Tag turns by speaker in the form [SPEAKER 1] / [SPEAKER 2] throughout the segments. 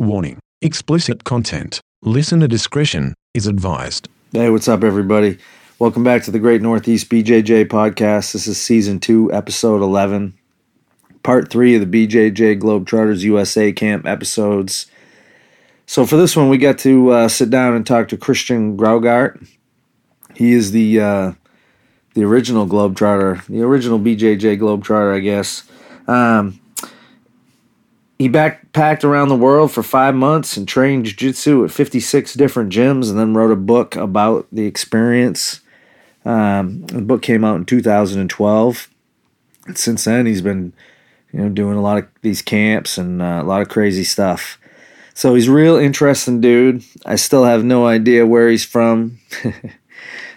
[SPEAKER 1] Warning explicit content. Listener discretion is advised.
[SPEAKER 2] Hey, what's up, everybody? Welcome back to the Great Northeast BJJ podcast. This is season two, episode 11, part three of the BJJ Globetrotters USA camp episodes. So, for this one, we got to uh, sit down and talk to Christian Graugart. He is the uh, the original Globetrotter, the original BJJ Globetrotter, I guess. Um, he backpacked around the world for five months and trained jiu-jitsu at 56 different gyms and then wrote a book about the experience. Um, the book came out in 2012 and since then he's been you know doing a lot of these camps and uh, a lot of crazy stuff. So he's real interesting dude. I still have no idea where he's from.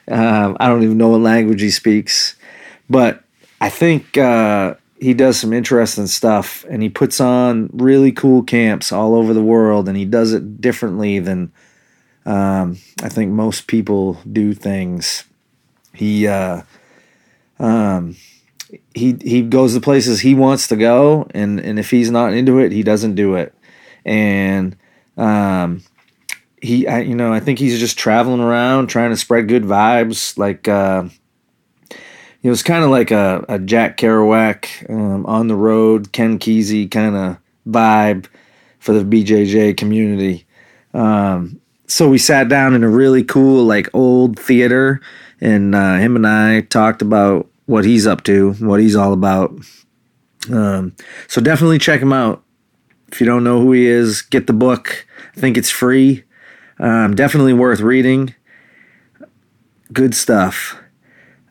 [SPEAKER 2] Um, i don't even know what language he speaks. But i think uh, he does some interesting stuff and he puts on really cool camps all over the world and he does it differently than um, I think most people do things. He uh, um, he he goes to places he wants to go and and if he's not into it, he doesn't do it. And um, he I, you know I think he's just traveling around trying to spread good vibes like. Uh, it was kind of like a, a Jack Kerouac um, on the road, Ken Kesey kind of vibe for the BJJ community. Um, so we sat down in a really cool, like old theater, and uh, him and I talked about what he's up to, what he's all about. Um, so definitely check him out. If you don't know who he is, get the book. I think it's free. Um, definitely worth reading. Good stuff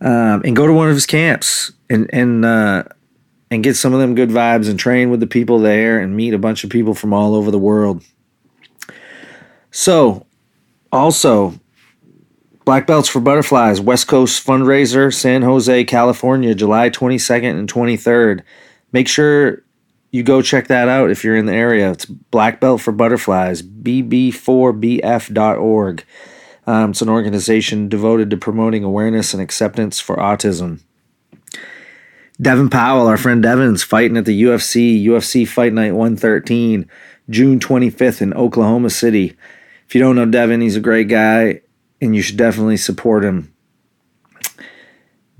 [SPEAKER 2] um, and go to one of his camps and and uh, and get some of them good vibes and train with the people there and meet a bunch of people from all over the world. So, also, Black Belts for Butterflies West Coast fundraiser, San Jose, California, July 22nd and 23rd. Make sure you go check that out if you're in the area. It's Black Belt for Butterflies, bb4bf.org. Um, it's an organization devoted to promoting awareness and acceptance for autism. Devin Powell, our friend Devin's fighting at the UFC, UFC Fight Night 113, June 25th in Oklahoma City. If you don't know Devin, he's a great guy and you should definitely support him.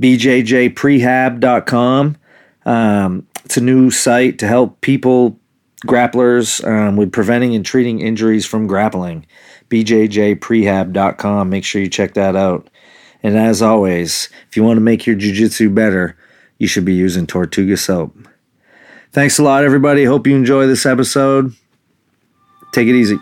[SPEAKER 2] BJJprehab.com. Um, it's a new site to help people, grapplers, um, with preventing and treating injuries from grappling bjjprehab.com. Make sure you check that out. And as always, if you want to make your jiu-jitsu better, you should be using Tortuga soap. Thanks a lot, everybody. Hope you enjoy this episode. Take it easy.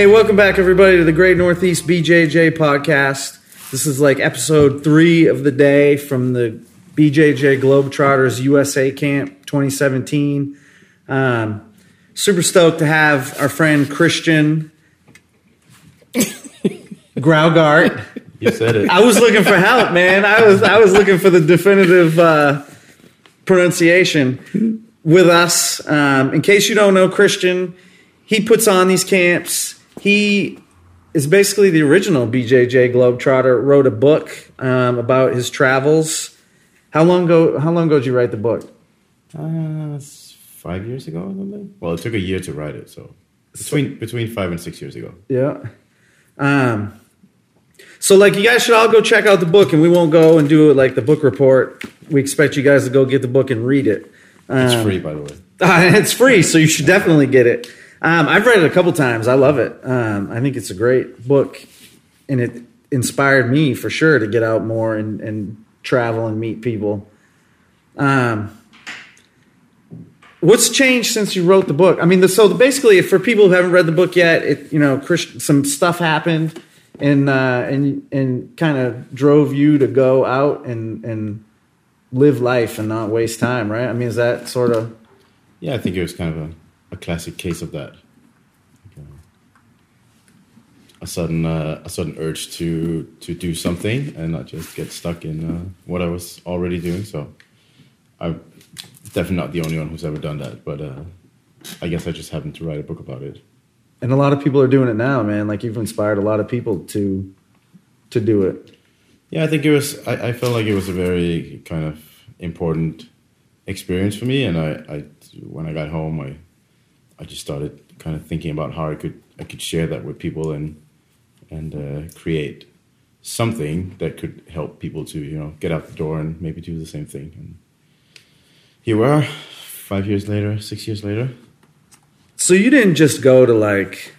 [SPEAKER 2] Hey, welcome back, everybody, to the Great Northeast BJJ podcast. This is like episode three of the day from the BJJ Globetrotters USA Camp 2017. Um, super stoked to have our friend Christian Graugart.
[SPEAKER 3] You said it.
[SPEAKER 2] I was looking for help, man. I was I was looking for the definitive uh, pronunciation with us. Um, in case you don't know Christian, he puts on these camps he is basically the original BJJ Globetrotter. Wrote a book um, about his travels. How long ago? How long ago did you write the book?
[SPEAKER 3] Uh, five years ago or something. Well, it took a year to write it, so between between five and six years ago.
[SPEAKER 2] Yeah. Um. So, like, you guys should all go check out the book, and we won't go and do it like the book report. We expect you guys to go get the book and read it.
[SPEAKER 3] Um, it's free, by the way.
[SPEAKER 2] Uh, it's free, so you should definitely get it. Um, I've read it a couple times. I love it. Um, I think it's a great book, and it inspired me for sure to get out more and, and travel and meet people. Um, what's changed since you wrote the book? I mean, the, so basically, for people who haven't read the book yet, it you know, some stuff happened, and uh, and and kind of drove you to go out and and live life and not waste time, right? I mean, is that sort of?
[SPEAKER 3] Yeah, I think it was kind of a a classic case of that. a sudden uh, a sudden urge to to do something and not just get stuck in uh, what I was already doing. So I'm definitely not the only one who's ever done that, but uh, I guess I just happened to write a book about it.
[SPEAKER 2] And a lot of people are doing it now, man. Like you've inspired a lot of people to to do it.
[SPEAKER 3] Yeah, I think it was. I, I felt like it was a very kind of important experience for me, and I, I when I got home, I I just started kind of thinking about how I could I could share that with people and and uh, create something that could help people to you know get out the door and maybe do the same thing. And here we are, five years later, six years later.
[SPEAKER 2] So you didn't just go to like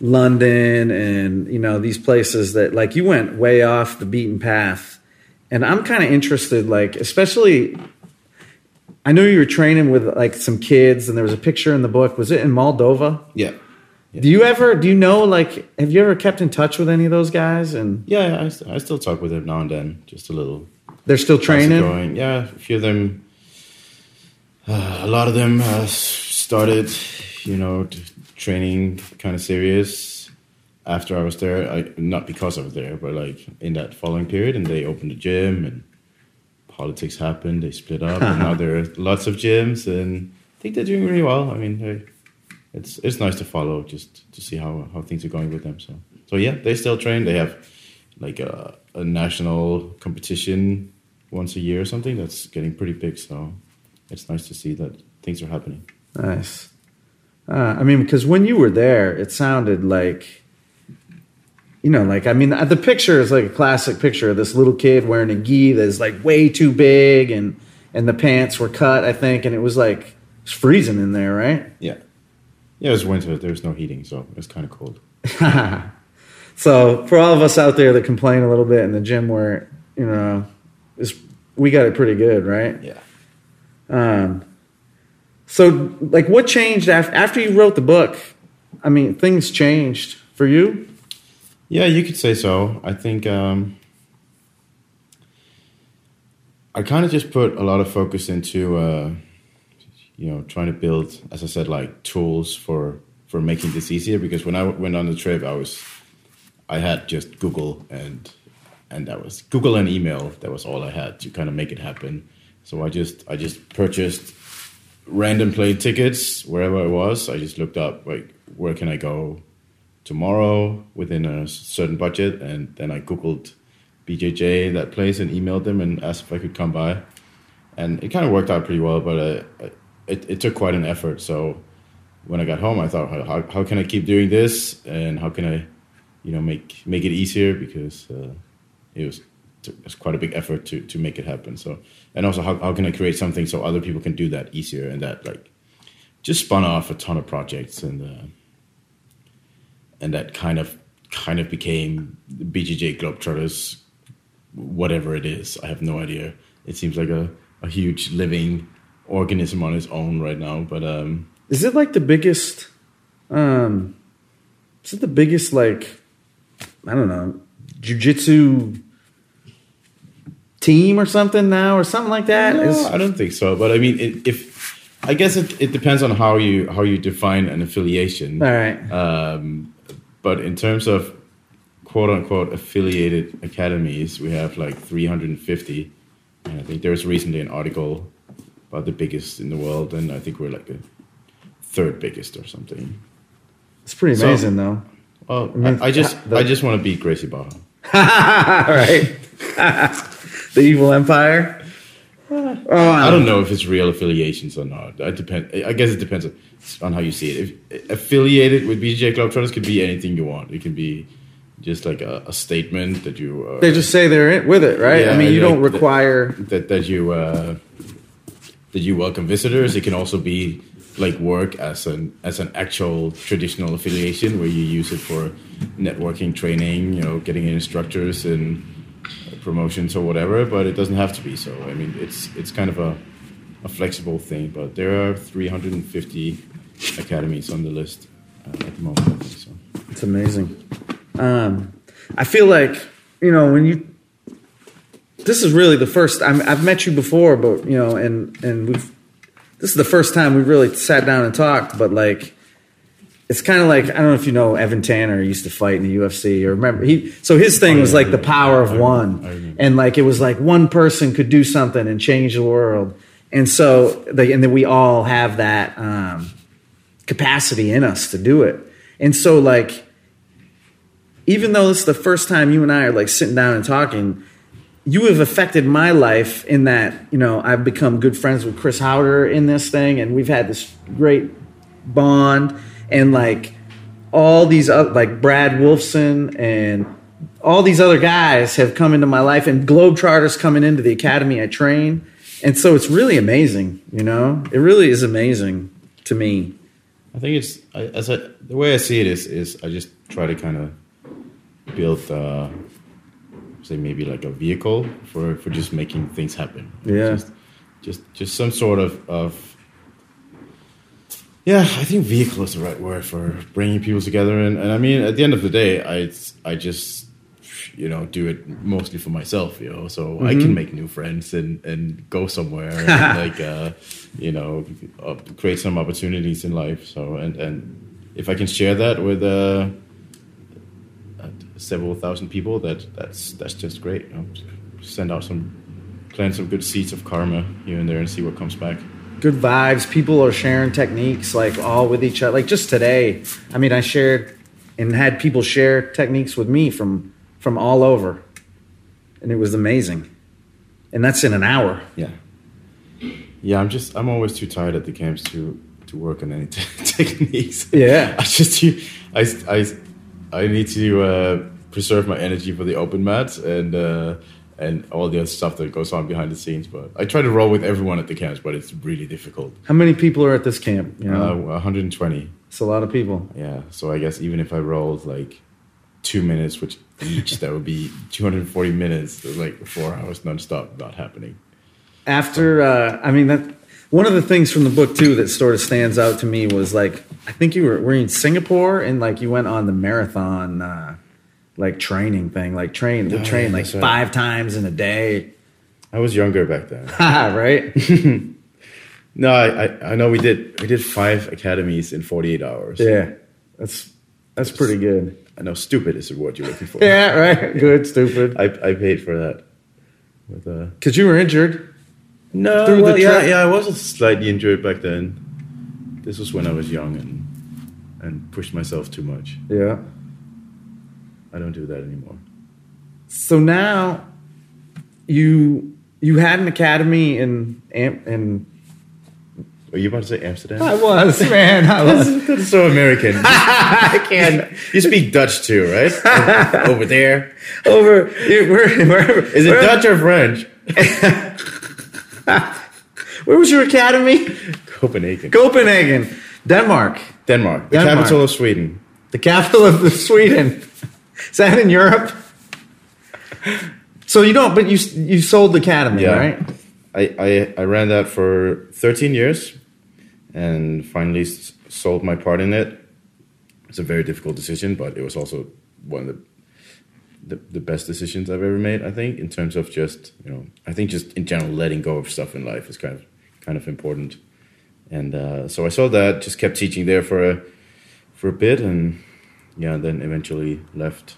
[SPEAKER 2] London and you know these places that like you went way off the beaten path. And I'm kind of interested, like especially. I know you were training with like some kids, and there was a picture in the book. Was it in Moldova?
[SPEAKER 3] Yeah.
[SPEAKER 2] Do you ever do you know like have you ever kept in touch with any of those guys and
[SPEAKER 3] Yeah, I, st- I still talk with them now and then, just a little.
[SPEAKER 2] they're still training?
[SPEAKER 3] Going. Yeah, a few of them. Uh, a lot of them uh, started, you know, t- training kind of serious after I was there. I, not because I was there, but like in that following period, and they opened a gym, and politics happened. They split up, and now there are lots of gyms, and I think they're doing really well. I mean, they, it's it's nice to follow just to see how how things are going with them. So so yeah, they still train. They have like a, a national competition once a year or something that's getting pretty big. So it's nice to see that things are happening.
[SPEAKER 2] Nice. Uh, I mean, because when you were there, it sounded like, you know, like I mean, the picture is like a classic picture of this little kid wearing a gi that's like way too big, and and the pants were cut, I think, and it was like it's freezing in there, right?
[SPEAKER 3] Yeah. Yeah, it was winter. There was no heating, so it was kind of cold.
[SPEAKER 2] so for all of us out there that complain a little bit in the gym, where you know, it's, we got it pretty good, right?
[SPEAKER 3] Yeah.
[SPEAKER 2] Um, so, like, what changed after after you wrote the book? I mean, things changed for you.
[SPEAKER 3] Yeah, you could say so. I think um, I kind of just put a lot of focus into, uh, you know, trying to build, as I said, like tools for for making this easier. Because when I went on the trip, I was, I had just Google and and that was Google and email. That was all I had to kind of make it happen. So I just I just purchased random plane tickets wherever I was. I just looked up like where can I go tomorrow within a certain budget, and then I googled BJJ that place and emailed them and asked if I could come by, and it kind of worked out pretty well. But uh, it it took quite an effort. So when I got home, I thought, how how can I keep doing this, and how can I, you know, make make it easier because uh, it was it was quite a big effort to to make it happen. So and also how how can I create something so other people can do that easier and that like just spun off a ton of projects and. Uh, and that kind of kind of became BJJ Globetrotters, whatever it is. I have no idea. It seems like a, a huge living organism on its own right now. But um,
[SPEAKER 2] Is it like the biggest? Um, is it the biggest like? I don't know, jujitsu team or something now, or something like that?
[SPEAKER 3] no,
[SPEAKER 2] Is-
[SPEAKER 3] I don't think so. But I mean, it, if I guess it, it depends on how you how you define an affiliation.
[SPEAKER 2] all right.
[SPEAKER 3] Um, but in terms of quote unquote affiliated academies, we have like 350. And I think there was recently an article about the biggest in the world, and I think we're like the third biggest or something.
[SPEAKER 2] It's pretty
[SPEAKER 3] So-
[SPEAKER 2] amazing, though.
[SPEAKER 3] Well,
[SPEAKER 2] mean,
[SPEAKER 3] I, I just
[SPEAKER 2] the-
[SPEAKER 3] I just want to beat Gracie Barra.
[SPEAKER 2] all right. the evil empire. Oh,
[SPEAKER 3] I don't know if it's real affiliations or not. I depend. I guess it depends on, on how you see it. If affiliated with BJJ Globetrotters could be anything you want. It can be just like a, a statement that you. Uh,
[SPEAKER 2] They just say they're in with it, right? I mean, you
[SPEAKER 3] like
[SPEAKER 2] don't require.
[SPEAKER 3] that that you uh, that you welcome visitors. It can also be like work as an as an actual traditional affiliation where you use it for networking, training, you know, getting instructors and promotions or whatever. But it doesn't have to be so. I mean, it's it's kind of a a flexible thing. But there are 350 academies on the list uh, at the moment. Think, so.
[SPEAKER 2] It's amazing. Um, I feel like you know when you. This is really the first. I'm, I've met you before, but you know, and and we've. This is the first time we've really sat down and talked. But like, it's kind of like I don't know if you know Evan Tanner used to fight in the UFC or remember he so his thing was like the power of one. And like it was like one person could do something and change the world. And so like and then we all have that um, capacity in us to do it. And so like even though this is the first time you and I are like sitting down and talking you have affected my life in that you know I've become good friends with Chris Haueter in this thing, and we've had this great bond, and like all these other like Brad Wolfson and all these other guys have come into my life, and Globetrotters coming into the academy I train, and so it's really amazing. You know, it really is amazing to me.
[SPEAKER 3] I think it's I, as I, the way I see it is is I just try to kind of build, uh, say maybe like a vehicle for for just making things happen.
[SPEAKER 2] Yeah.
[SPEAKER 3] just just, just some sort of of yeah. I think vehicle is the right word for bringing people together. And, and I mean, at the end of the day, I I just you know do it mostly for myself you know so i can make new friends and and go somewhere and like uh you know uh, create some opportunities in life so and and if i can share that with uh uh, several thousand people that that's that's just great you know? send out some plant some good seeds of karma here and there and see what comes back
[SPEAKER 2] good vibes. People are sharing techniques like all with each other. Like just today, I mean, I shared and had people share techniques with me from from all over, and it was amazing. And that's in an hour.
[SPEAKER 3] yeah yeah i'm just i'm always too tired at the camps to to work on any techniques
[SPEAKER 2] Yeah.
[SPEAKER 3] I just I I I need to uh, preserve my energy for the open mats and uh, and all the other stuff that goes on behind the scenes. But I try to roll with everyone at the camps, but it's really difficult.
[SPEAKER 2] How many people are at this camp? You know,
[SPEAKER 3] Uh, 120.
[SPEAKER 2] it's a lot of people.
[SPEAKER 3] Yeah. So I guess even if I rolled like two minutes, which each that would be 240 minutes, like four hours nonstop, not happening.
[SPEAKER 2] After, uh, I mean, that one of the things from the book too that sort of stands out to me was like, I think you were were you in Singapore and like you went on the marathon. Uh, like training thing, like train,
[SPEAKER 3] Oh,
[SPEAKER 2] train
[SPEAKER 3] yeah,
[SPEAKER 2] like
[SPEAKER 3] right.
[SPEAKER 2] five times in a day,
[SPEAKER 3] I was younger back then.
[SPEAKER 2] right?
[SPEAKER 3] No, I, I I know we did we did five academies in 48 hours.
[SPEAKER 2] Yeah, that's that's pretty good.
[SPEAKER 3] I know stupid is the word you're looking for.
[SPEAKER 2] Yeah, right. Good, stupid.
[SPEAKER 3] I, I paid for that. With uh,
[SPEAKER 2] Because you were injured.
[SPEAKER 3] no,
[SPEAKER 2] Through the
[SPEAKER 3] yeah, yeah, I was slightly injured back then. This was when I was young and and pushed myself too much.
[SPEAKER 2] Yeah.
[SPEAKER 3] I don't do that anymore.
[SPEAKER 2] So now you you had an academy in in
[SPEAKER 3] Are you about to say Amsterdam?
[SPEAKER 2] I was man. I was.
[SPEAKER 3] That's so American. I can't. You speak Dutch too, right? Over there.
[SPEAKER 2] over where, wherever.
[SPEAKER 3] Is it Dutch or French?
[SPEAKER 2] Where was your academy?
[SPEAKER 3] Copenhagen.
[SPEAKER 2] Copenhagen, Denmark,
[SPEAKER 3] Denmark, the
[SPEAKER 2] Denmark.
[SPEAKER 3] capital of Sweden.
[SPEAKER 2] the capital of Sweden. Is that in Europe? So you don't, but you you sold the academy,
[SPEAKER 3] Yeah.
[SPEAKER 2] right?
[SPEAKER 3] I, I, I ran that for 13 years and finally sold my part in it. It's a very difficult decision, but it was also one of the, the the best decisions I've ever made. I think in terms of just you know, I think just in general letting go of stuff in life is kind of kind of important. And uh, so I sold that. Just kept teaching there for a for a bit, and yeah, then eventually left.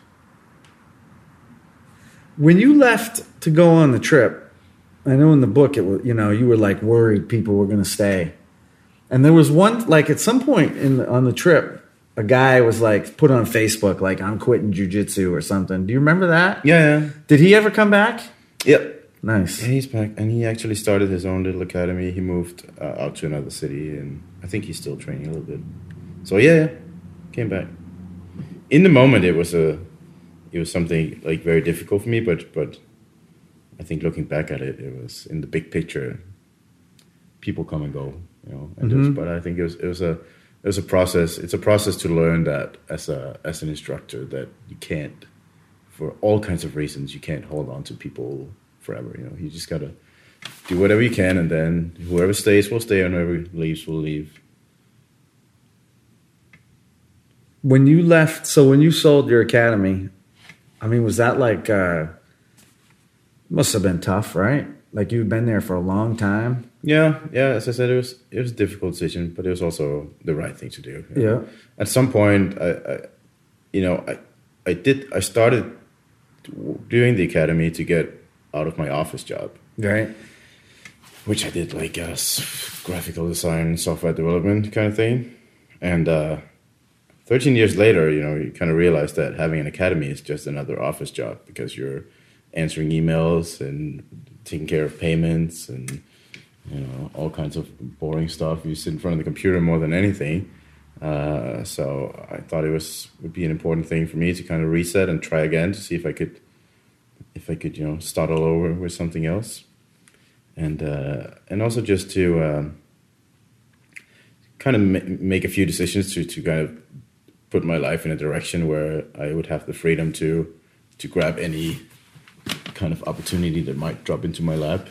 [SPEAKER 2] when you left to go on the trip, I know in the book it was you know you were like worried people were going to stay, and there was one like at some point in the, on the trip, a guy was like put on Facebook like I'm quitting jujitsu or something. Do you remember that?
[SPEAKER 3] Yeah, yeah,
[SPEAKER 2] Did he ever come back?
[SPEAKER 3] yep.
[SPEAKER 2] Nice.
[SPEAKER 3] Yeah, he's back, and he actually started his own little academy. He moved uh, out to another city, and I think he's still training a little bit. So yeah, yeah, came back. In the moment, it was a, it was something like very difficult for me, but but, I think looking back at it, it was in the big picture. People come and go, you know, and it was, mm-hmm. but I think it was it was a it was a process. It's a process to learn that as a as an instructor that you can't for all kinds of reasons you can't hold on to people forever you know you just gotta do whatever you can and then whoever stays will stay and whoever leaves will leave
[SPEAKER 2] When you left, so when you sold your academy, I mean, was that like uh, must have been tough, right? Like you've been there for a long time.
[SPEAKER 3] Yeah, yeah. As I said, it was it was a difficult decision, but it was also the right thing to do.
[SPEAKER 2] Yeah.
[SPEAKER 3] At some point, I, I you know, I I did I started doing the academy to get out of my office job,
[SPEAKER 2] Right.
[SPEAKER 3] which I did like uh, s- graphical design, software development kind of thing, and. uh 13 years later, you know, you kind of realize that having an academy is just another office job because you're answering emails and taking care of payments and you know all kinds of boring stuff. You sit in front of the computer more than anything. Uh, so I thought it was would be an important thing for me to kind of reset and try again to see if I could if I could you know start all over with something else, and uh, and also just to um, kind of ma- make a few decisions to to kind of put my life in a direction where I would have the freedom to to grab any kind of opportunity that might drop into my lap,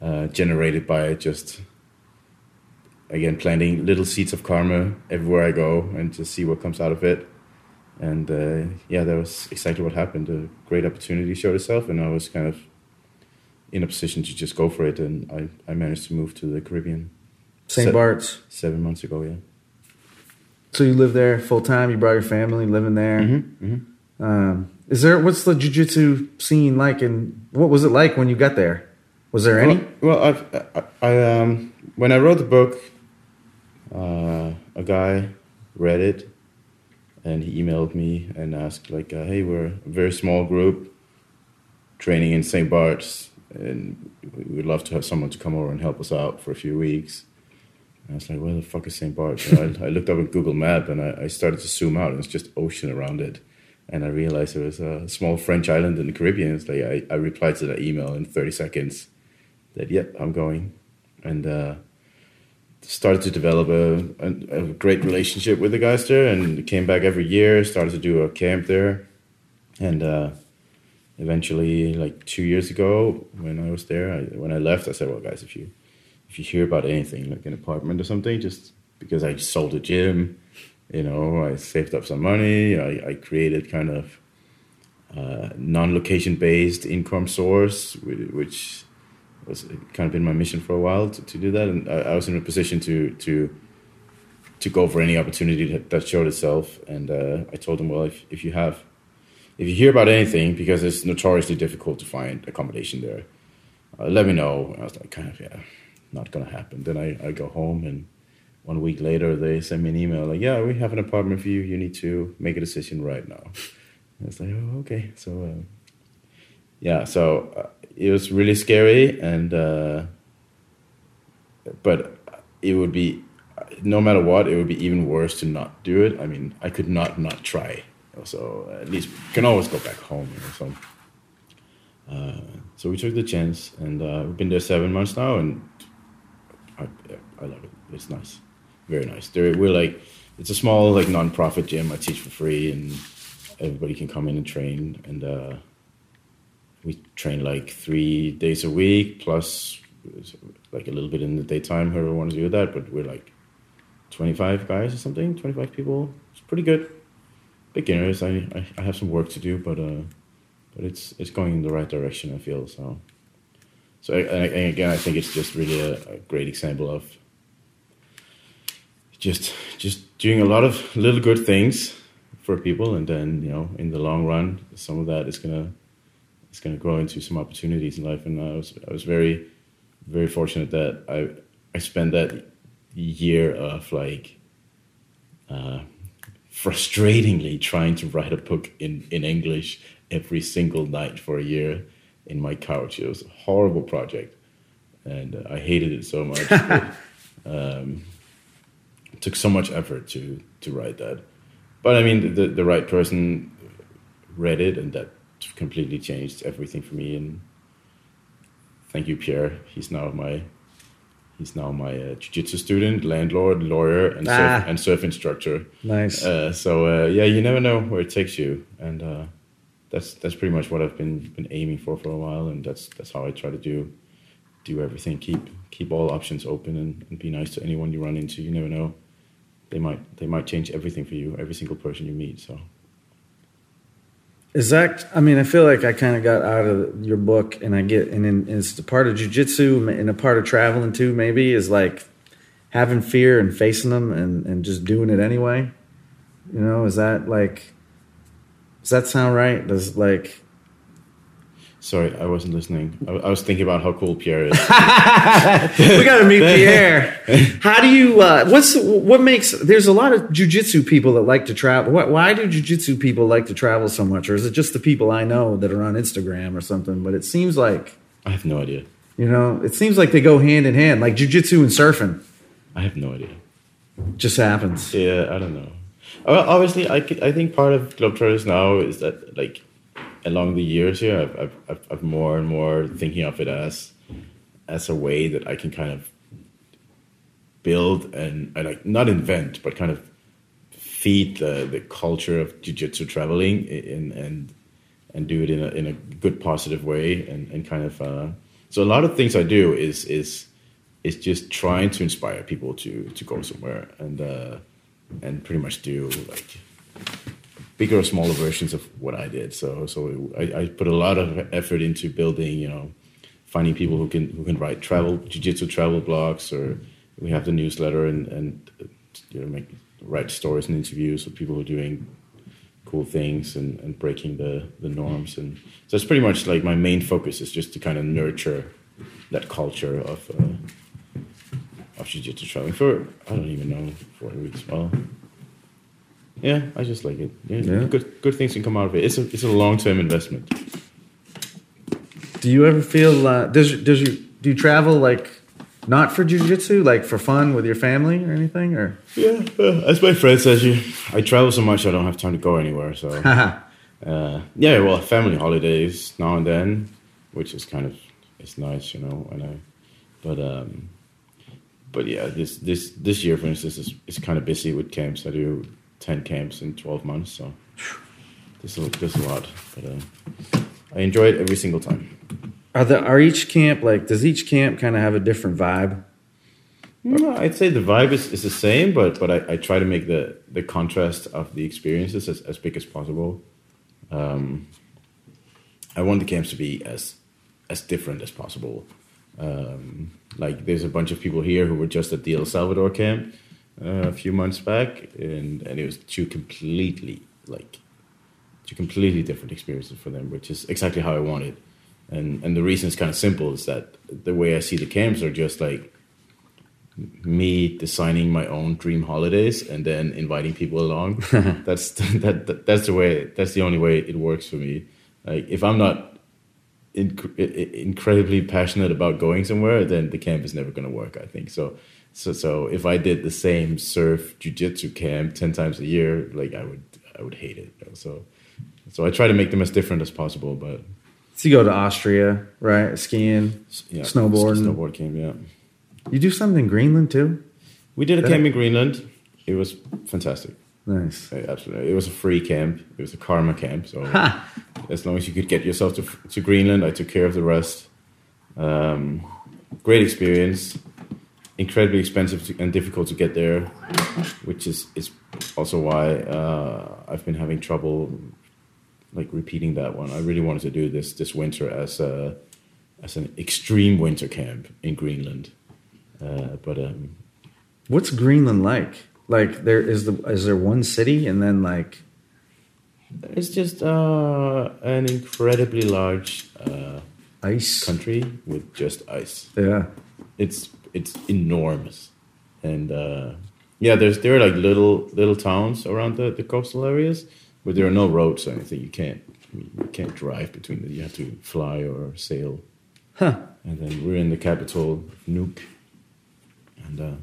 [SPEAKER 3] uh, generated by just again planting little seeds of karma everywhere I go and just see what comes out of it. And uh, yeah, that was exactly what happened. A great opportunity showed itself, and I was kind of in a position to just go for it. And I, I managed to move to the Caribbean
[SPEAKER 2] St.
[SPEAKER 3] Se-
[SPEAKER 2] Bart's.
[SPEAKER 3] seven months ago. Yeah.
[SPEAKER 2] So you live there full time. You brought your family living there.
[SPEAKER 3] Mm-hmm.
[SPEAKER 2] Um, is there what's the jujitsu scene like, and what was it like when you got there? Was there any?
[SPEAKER 3] Well, well I've, I, I um, when I wrote the book, uh, a guy read it, and he emailed me and asked like, uh, "Hey, we're a very small group, training in St. Bart's, and we'd love to have someone to come over and help us out for a few weeks." And I was like, "Where the fuck is St. Bart's?" And I, I looked up in Google Map, and I, I started to zoom out, and it's just ocean around it. And I realized it was a small French island in the Caribbean. It's like I, I replied to that email in 30 seconds that yep i'm going and uh, started to develop a, a, a great relationship with the guys there and came back every year started to do a camp there and uh, eventually like two years ago when i was there I, when i left i said well guys if you if you hear about anything like an apartment or something just because i sold a gym you know i saved up some money i, I created kind of uh, non-location based income source which was kind of been my mission for a while to, to do that, and I, I was in a position to to to go for any opportunity that, that showed itself. And uh, I told him, well, if if you have, if you hear about anything, because it's notoriously difficult to find accommodation there, uh, let me know. I was like, kind of, yeah, not gonna happen. Then I, I go home, and one week later they send me an email like, yeah, we have an apartment for you. You need to make a decision right now. And I was like, oh, okay. So. Uh, yeah, so uh, it was really scary, and uh, but it would be no matter what, it would be even worse to not do it. I mean, I could not not try. So at least can always go back home. You know, so uh, so we took the chance, and uh, we've been there seven months now, and I, I love it. It's nice, very nice. We're like it's a small like non-profit gym. I teach for free, and everybody can come in and train, and. Uh, we train like three days a week plus like a little bit in the daytime whoever wants to do that but we're like 25 guys or something 25 people it's pretty good beginners i i, I have some work to do but uh but it's it's going in the right direction i feel so so again i think it's just really a, a great example of just just doing a lot of little good things for people and then you know in the long run some of that is gonna it's to grow into some opportunities in life. And I was I was very very fortunate that I I spent that year of like uh, frustratingly trying to write a book in in English every single night for a year in my couch. It was a horrible project, and uh, I hated it so much. But, um, it took so much effort to to write that, but I mean the the right person read it, and that completely changed everything for me. And thank you, Pierre. He's now my he's now my uh, jiu-jitsu student, landlord, lawyer, and surf,
[SPEAKER 2] Ah.
[SPEAKER 3] and surf instructor.
[SPEAKER 2] Nice.
[SPEAKER 3] Uh, so uh, yeah, you never know where it takes you, and uh, that's that's pretty much what I've been been aiming for for a while, and that's that's how I try to do do everything. Keep keep all options open, and, and be nice to anyone you run into. You never know; they might they might change everything for you. Every single person you meet. So
[SPEAKER 2] Is that? I mean, I feel like I kind of got out of your book, and I get, and, and it's a part of jujitsu, and a part of traveling too. Maybe is like having fear and facing them, and and just doing it anyway. You know, is that like? Does that sound right? Does like?
[SPEAKER 3] Sorry, I wasn't listening. I, I was thinking about how cool Pierre is.
[SPEAKER 2] we got to meet Pierre. How do you? Uh, what's what makes? There's a lot of jujitsu people that like to travel. Why, why do jujitsu people like to travel so much, or is it just the people I know that are on Instagram or something? But it seems like
[SPEAKER 3] I have no idea.
[SPEAKER 2] you know, it seems like they go hand in hand, like jujitsu and surfing.
[SPEAKER 3] I have no idea.
[SPEAKER 2] Just happens.
[SPEAKER 3] Yeah, I don't know. Obviously, I think part of Globetrotters now is that like along the years here, I've, I've, I've, more and more thinking of it as as a way that I can kind of build and I like not invent, but kind of feed the, the culture of jiu-jitsu traveling and and and do it in a in a good positive way and, and kind of uh, so a lot of things I do is is is just trying to inspire people to to go somewhere. And uh, and pretty much do like bigger or smaller versions of what I did. So so I, I put a lot of effort into building, you know, finding people who can who can write travel jiu-jitsu travel blogs or we have the newsletter and and you know make write stories and interviews with people who are doing cool things and, and breaking the, the norms and so it's pretty much like my main focus is just to kind of nurture that culture of uh, of jiu-jitsu traveling for I don't even know four weeks well yeah I just like it yeah,
[SPEAKER 2] Yeah.
[SPEAKER 3] good good things can come out of it it's a it's a long term investment
[SPEAKER 2] Do you ever feel? Uh, does does you do you travel like not for jujitsu, like for fun with your family or anything, or?
[SPEAKER 3] yeah uh, as my friend says you I travel so much I don't have time to go anywhere so uh, yeah, well, family holidays now and then, which is kind of it's nice, you know. And I, but um, but yeah, this this this year, for instance, is is kind of busy with camps. I do ten camps in twelve months, so there's a, there's a lot. But uh, I enjoy it every single time.
[SPEAKER 2] Are the are each camp like? Does each camp kind of have a different vibe?
[SPEAKER 3] No, I'd say the vibe is, is the same, but but I, I try to make the the contrast of the experiences as, as big as possible. Um, I want the camps to be as as different as possible. Um, like there's a bunch of people here who were just at the El Salvador camp uh, a few months back, and and it was two completely like two completely different experiences for them, which is exactly how I want it. And and the reason is kind of simple is that the way I see the camps are just like me designing my own dream holidays and then inviting people along. that's that, that that's the way. That's the only way it works for me. Like if I'm not inc- incredibly passionate about going somewhere, then the camp is never going to work. I think so. So so if I did the same surf jujitsu camp ten times a year, like I would I would hate it. So so I try to make them as different as possible, but
[SPEAKER 2] So you go to Austria, right? Skiing,
[SPEAKER 3] yeah,
[SPEAKER 2] snowboarding.
[SPEAKER 3] snowboard camp, yeah.
[SPEAKER 2] You do something in Greenland too.
[SPEAKER 3] We did a camp in Greenland. It was fantastic.
[SPEAKER 2] Nice.
[SPEAKER 3] Absolutely, it was a free camp. It was a karma camp. So as long as you could get yourself to to Greenland, I took care of the rest. Um, great experience. Incredibly expensive to, and difficult to get there, which is is also why uh, I've been having trouble like repeating that one. I really wanted to do this this winter as a as an extreme winter camp in Greenland, uh, but um,
[SPEAKER 2] What's Greenland like? Like there is the is there one city and then like
[SPEAKER 3] It's just uh, an incredibly large uh,
[SPEAKER 2] ice?
[SPEAKER 3] country with just ice.
[SPEAKER 2] Yeah.
[SPEAKER 3] It's it's enormous, and uh, yeah, there's there are like little little towns around the, the coastal areas, but there are no roads or anything. You can't you can't drive between them. You have to fly or sail.
[SPEAKER 2] Huh.
[SPEAKER 3] And then we're in the capital, Nuuk, and uh,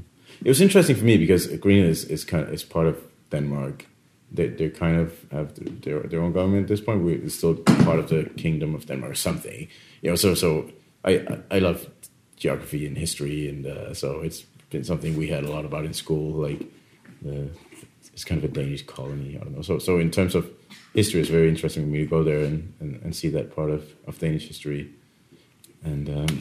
[SPEAKER 3] it was interesting for me because Greenland is, is kind of is part of Denmark. They they kind of have their their own government at this point. We're still part of the kingdom of Denmark or something. You know, so so I I love geography and history, and uh, so it's been something we had a lot about in school. Like the it's kind of a Danish colony. I don't know. So so in terms of history, it's very interesting for me to go there and, and, and see that part of, of Danish history and um,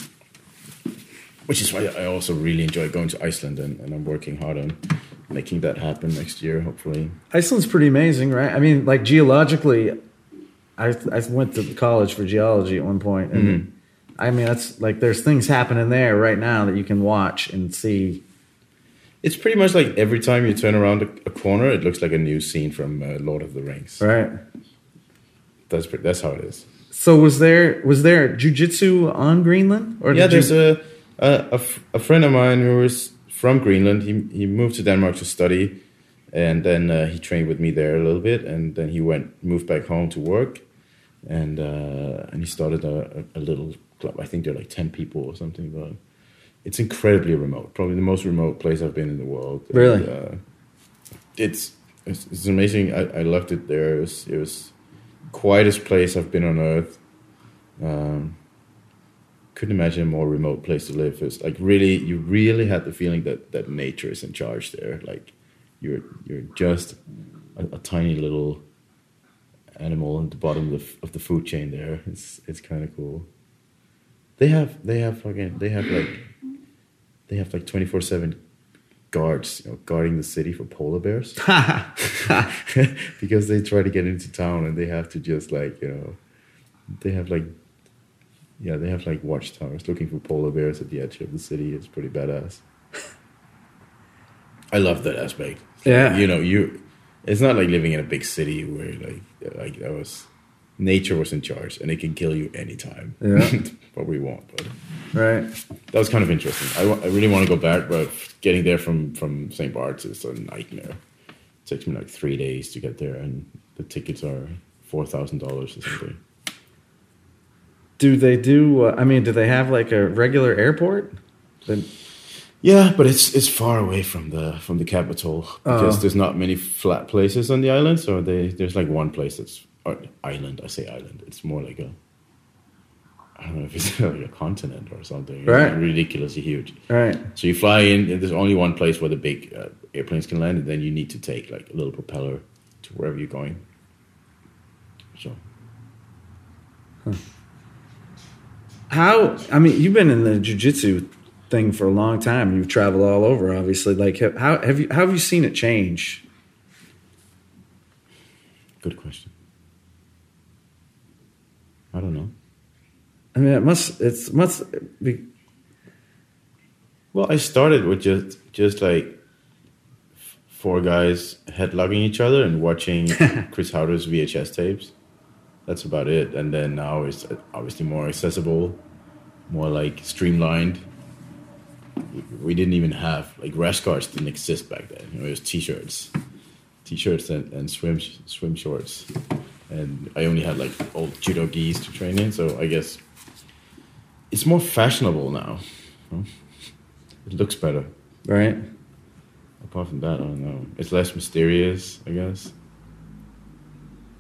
[SPEAKER 3] which is why I also really enjoy going to Iceland, and, and I'm working hard on making that happen next year, hopefully.
[SPEAKER 2] Iceland's pretty amazing, right? I mean, like geologically, I I went to college for geology at one point, and
[SPEAKER 3] Mm-hmm.
[SPEAKER 2] I mean that's like there's things happening there right now that you can watch and see.
[SPEAKER 3] It's pretty much like every time you turn around a, a corner, it looks like a new scene from uh, Lord of the Rings.
[SPEAKER 2] Right.
[SPEAKER 3] That's that's how it is.
[SPEAKER 2] So was there was there jujitsu on Greenland or
[SPEAKER 3] Yeah, there's
[SPEAKER 2] you,
[SPEAKER 3] a, a a f- a friend of mine who was from Greenland. He he moved to Denmark to study, and then uh, he trained with me there a little bit, and then he went moved back home to work, and uh, and he started a, a, little club. I think there are like ten people or something, but it's incredibly remote. Probably the most remote place I've been in the world.
[SPEAKER 2] Really?
[SPEAKER 3] And, uh, it's, it's it's amazing. I, I loved it there. It was it was quietest place I've been on earth. Um, couldn't imagine a more remote place to live. It's like really, you really had the feeling that that nature is in charge there. Like you're you're just a, a tiny little animal at the bottom of the, of the food chain there. It's it's kind of cool. They have they have fucking they have like they have like twenty four seven guards, you know, guarding the city for polar bears because they try to get into town and they have to just like you know they have like yeah they have like watchtowers looking for polar bears at the edge of the city it's pretty badass. I love that aspect.
[SPEAKER 2] Yeah.
[SPEAKER 3] you know you it's not like living in a big city where like like that was nature was in charge and it can kill you anytime.
[SPEAKER 2] Yeah.
[SPEAKER 3] what we want but
[SPEAKER 2] right?
[SPEAKER 3] that was kind of interesting. I, I really want to go back but getting there from from st bart's is a nightmare. It takes me like three days to get there and the tickets are four thousand dollars or something
[SPEAKER 2] Do they do? Uh, I mean, do they have like a regular airport? Then
[SPEAKER 3] Yeah, but it's it's far away from the from the capital because
[SPEAKER 2] Oh.
[SPEAKER 3] there's not many flat places on the island. So they there's like one place that's or island. I say island. It's more like a I don't know if it's like a continent or something. It's
[SPEAKER 2] Right.
[SPEAKER 3] ridiculously huge.
[SPEAKER 2] right,
[SPEAKER 3] So you fly in, and there's only one place where the big uh, airplanes can land, and then you need to take like a little propeller to wherever you're going. So
[SPEAKER 2] how? I mean, you've been in the jujitsu thing for a long time. You've traveled all over, obviously. Like, how have you? How have you seen it change?
[SPEAKER 3] good question. I don't know.
[SPEAKER 2] I mean, it must. It's must be.
[SPEAKER 3] Well, I started with just just like four guys headlocking each other and watching Chris Haueter's VHS tapes. That's about it. And then now it's uh, obviously more accessible, more like streamlined. We- didn't even have like rash guards didn't exist back then. You know, it was t-shirts, t-shirts and, and swim swim shorts. And I only had like old judo gis to train in, so I guess it's more fashionable now. It looks better.
[SPEAKER 2] Right.
[SPEAKER 3] Apart from that, I don't know. It's less mysterious, I guess.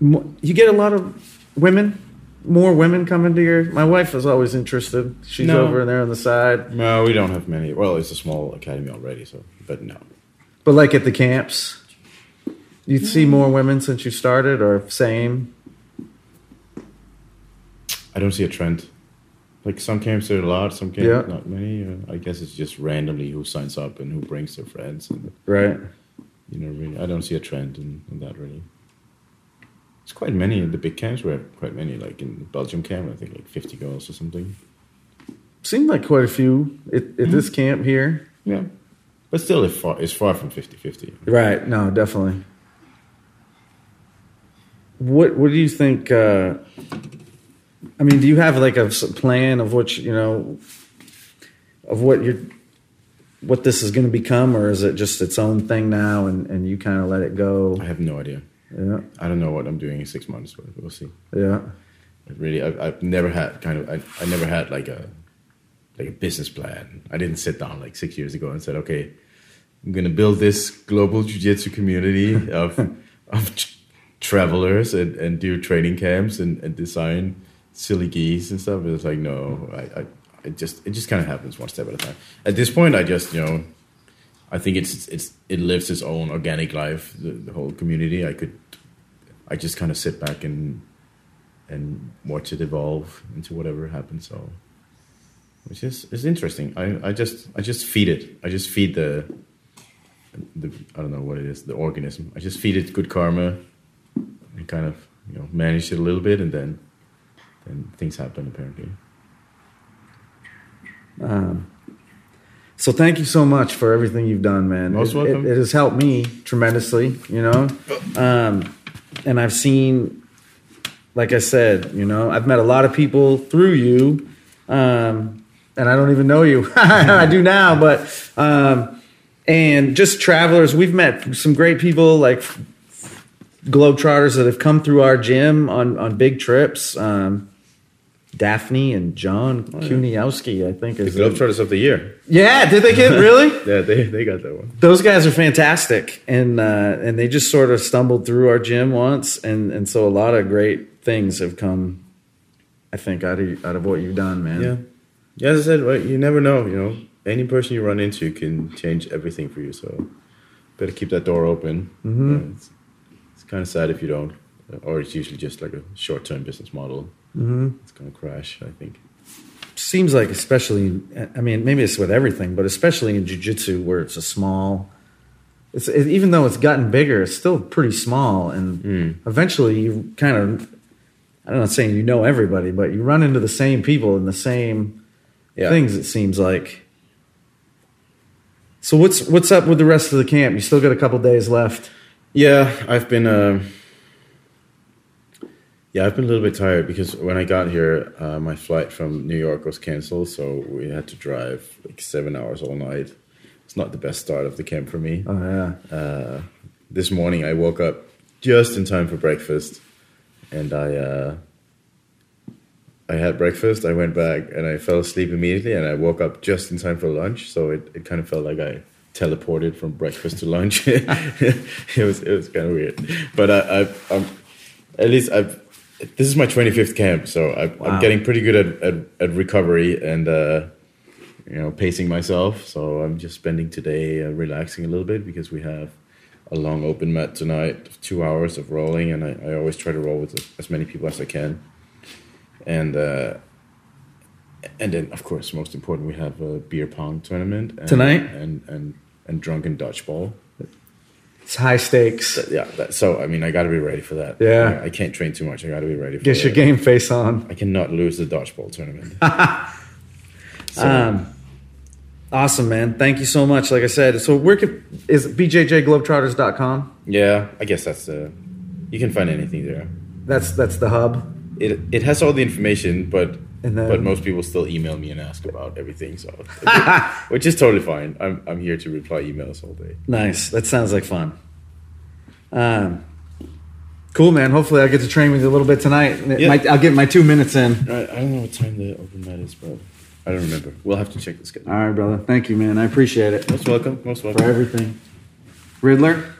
[SPEAKER 2] Mo- You get a lot of women, more women coming to your. My wife is always interested. She's
[SPEAKER 3] No.
[SPEAKER 2] over there on the side,
[SPEAKER 3] No, we don't have many. Well, it's a small academy already, so but no.
[SPEAKER 2] but like at the camps, you see more women since you started, or same.
[SPEAKER 3] I don't see a trend. Like some camps there are a lot, some camps
[SPEAKER 2] Yeah.
[SPEAKER 3] not many. Uh, I guess it's just randomly who signs up and who brings their friends, and
[SPEAKER 2] Right.
[SPEAKER 3] you know, really, I don't see a trend in, in that really. It's quite many in the big camps. We have quite many. Like in the Belgium camp, I think like fifty girls or something.
[SPEAKER 2] Seemed like quite a few at, at this camp here.
[SPEAKER 3] Yeah, but still, it's far, it's far from 50-50.
[SPEAKER 2] Right. No, definitely. What What do you think? Uh, I mean, do you have like a plan of what you you know, of what you're, what this is going to become, or is it just its own thing now, and and you kind of let it go?
[SPEAKER 3] I have no idea.
[SPEAKER 2] Yeah.
[SPEAKER 3] I don't know what I'm doing in six months, but we'll see.
[SPEAKER 2] Yeah.
[SPEAKER 3] But really, I've, I've never had kind of I, I never had like a like a business plan. I didn't sit down like six years ago and said, okay, I'm gonna build this global jiu-jitsu community of of t- travelers and, and do training camps and, and design silly gis and stuff. It's like no, I, I it just it just kind of happens one step at a time. At this point, I just you know. I think it's it's it lives its own organic life. The, the whole community. I could, I just kind of sit back and and watch it evolve into whatever happens. So, which is is interesting. I, I just I just feed it. I just feed the the I don't know what it is the organism. I just feed it good karma and kind of you know managed it a little bit, and then then things happen apparently.
[SPEAKER 2] Um, so thank you so much for everything you've done, man.
[SPEAKER 3] Most
[SPEAKER 2] it,
[SPEAKER 3] welcome.
[SPEAKER 2] It, it has helped me tremendously, you know. Um, and I've seen, like I said, you know, I've met a lot of people through you, um, and I don't even know you. I do now, but um, and just travelers. We've met some great people like globetrotters that have come through our gym on on big trips. Um, Daphne and John Kuniowski, I think is The
[SPEAKER 3] Globetrotters of the year.
[SPEAKER 2] yeah, did they get really?
[SPEAKER 3] Yeah, they they got that one.
[SPEAKER 2] Those guys are fantastic, and uh, and they just sort of stumbled through our gym once, and and so a lot of great things have come. I think out of out of what you've done, man.
[SPEAKER 3] Yeah, yeah. As I said, right, you never know. You know, any person you run into can change everything for you. So, better keep that door open. Mm-hmm. it's, it's kind of sad if you don't, or it's usually just like a short-term business model. Mm-hmm. It's gonna crash. I think.
[SPEAKER 2] Seems like, especially, I mean, maybe it's with everything, but especially in jujitsu, where it's a small. It's it, even though it's gotten bigger, it's still pretty small, and eventually you kind of. I'm not saying you know everybody, but you run into the same people and the same
[SPEAKER 3] Yeah.
[SPEAKER 2] things. It seems like. So what's what's up with the rest of the camp? You still got a couple days left.
[SPEAKER 3] Yeah, I've been. Uh, yeah, I've been a little bit tired because when I got here, uh, my flight from New York was canceled, so we had to drive like seven hours all night. It's not the best start of the camp for me.
[SPEAKER 2] Oh yeah,
[SPEAKER 3] Uh, this morning I woke up just in time for breakfast, and I uh, I had breakfast. I went back and I fell asleep immediately, and I woke up just in time for lunch. So it, it kind of felt like I teleported from breakfast to lunch. it was it was kind of weird, but I, I I'm at least I've. This is my 25th camp, so I,
[SPEAKER 2] Wow.
[SPEAKER 3] I'm getting pretty good at, at, at recovery and uh, you know pacing myself. So I'm just spending today uh, relaxing a little bit because we have a long open mat tonight, two hours of rolling, and I, I always try to roll with as many people as I can. And uh, and then of course, most important, we have a beer pong tournament and,
[SPEAKER 2] Tonight?
[SPEAKER 3] and and and drunken dodgeball.
[SPEAKER 2] It's high stakes.
[SPEAKER 3] Yeah, that, so I mean, I got to be ready for that.
[SPEAKER 2] Yeah.
[SPEAKER 3] I, I can't train too much. I got to be ready for
[SPEAKER 2] Get
[SPEAKER 3] that.
[SPEAKER 2] your game face on.
[SPEAKER 3] I cannot lose the dodgeball tournament. so,
[SPEAKER 2] Um, awesome, man. Thank you so much. Like I said, so where can is bjjglobetrotters.com?
[SPEAKER 3] yeah, I guess that's uh, you can find anything there.
[SPEAKER 2] That's that's the hub.
[SPEAKER 3] It it has all the information, but
[SPEAKER 2] And then-
[SPEAKER 3] but most people still email me and ask about everything, so which is totally fine. I'm I'm here to reply emails all day.
[SPEAKER 2] Nice. That sounds like fun. Um, cool, man. Hopefully, I'll get to train with you a little bit tonight.
[SPEAKER 3] Yeah.
[SPEAKER 2] might- I'll get my two minutes in.
[SPEAKER 3] I, I don't know what time the open mat is, but I don't remember. We'll have to check the schedule.
[SPEAKER 2] All right, brother. Thank you, man. I appreciate it
[SPEAKER 3] Most welcome. Most welcome for
[SPEAKER 2] everything. Riddler,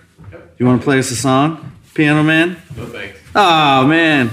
[SPEAKER 2] you want to play us a song, Piano Man?
[SPEAKER 4] No thanks.
[SPEAKER 2] Oh man,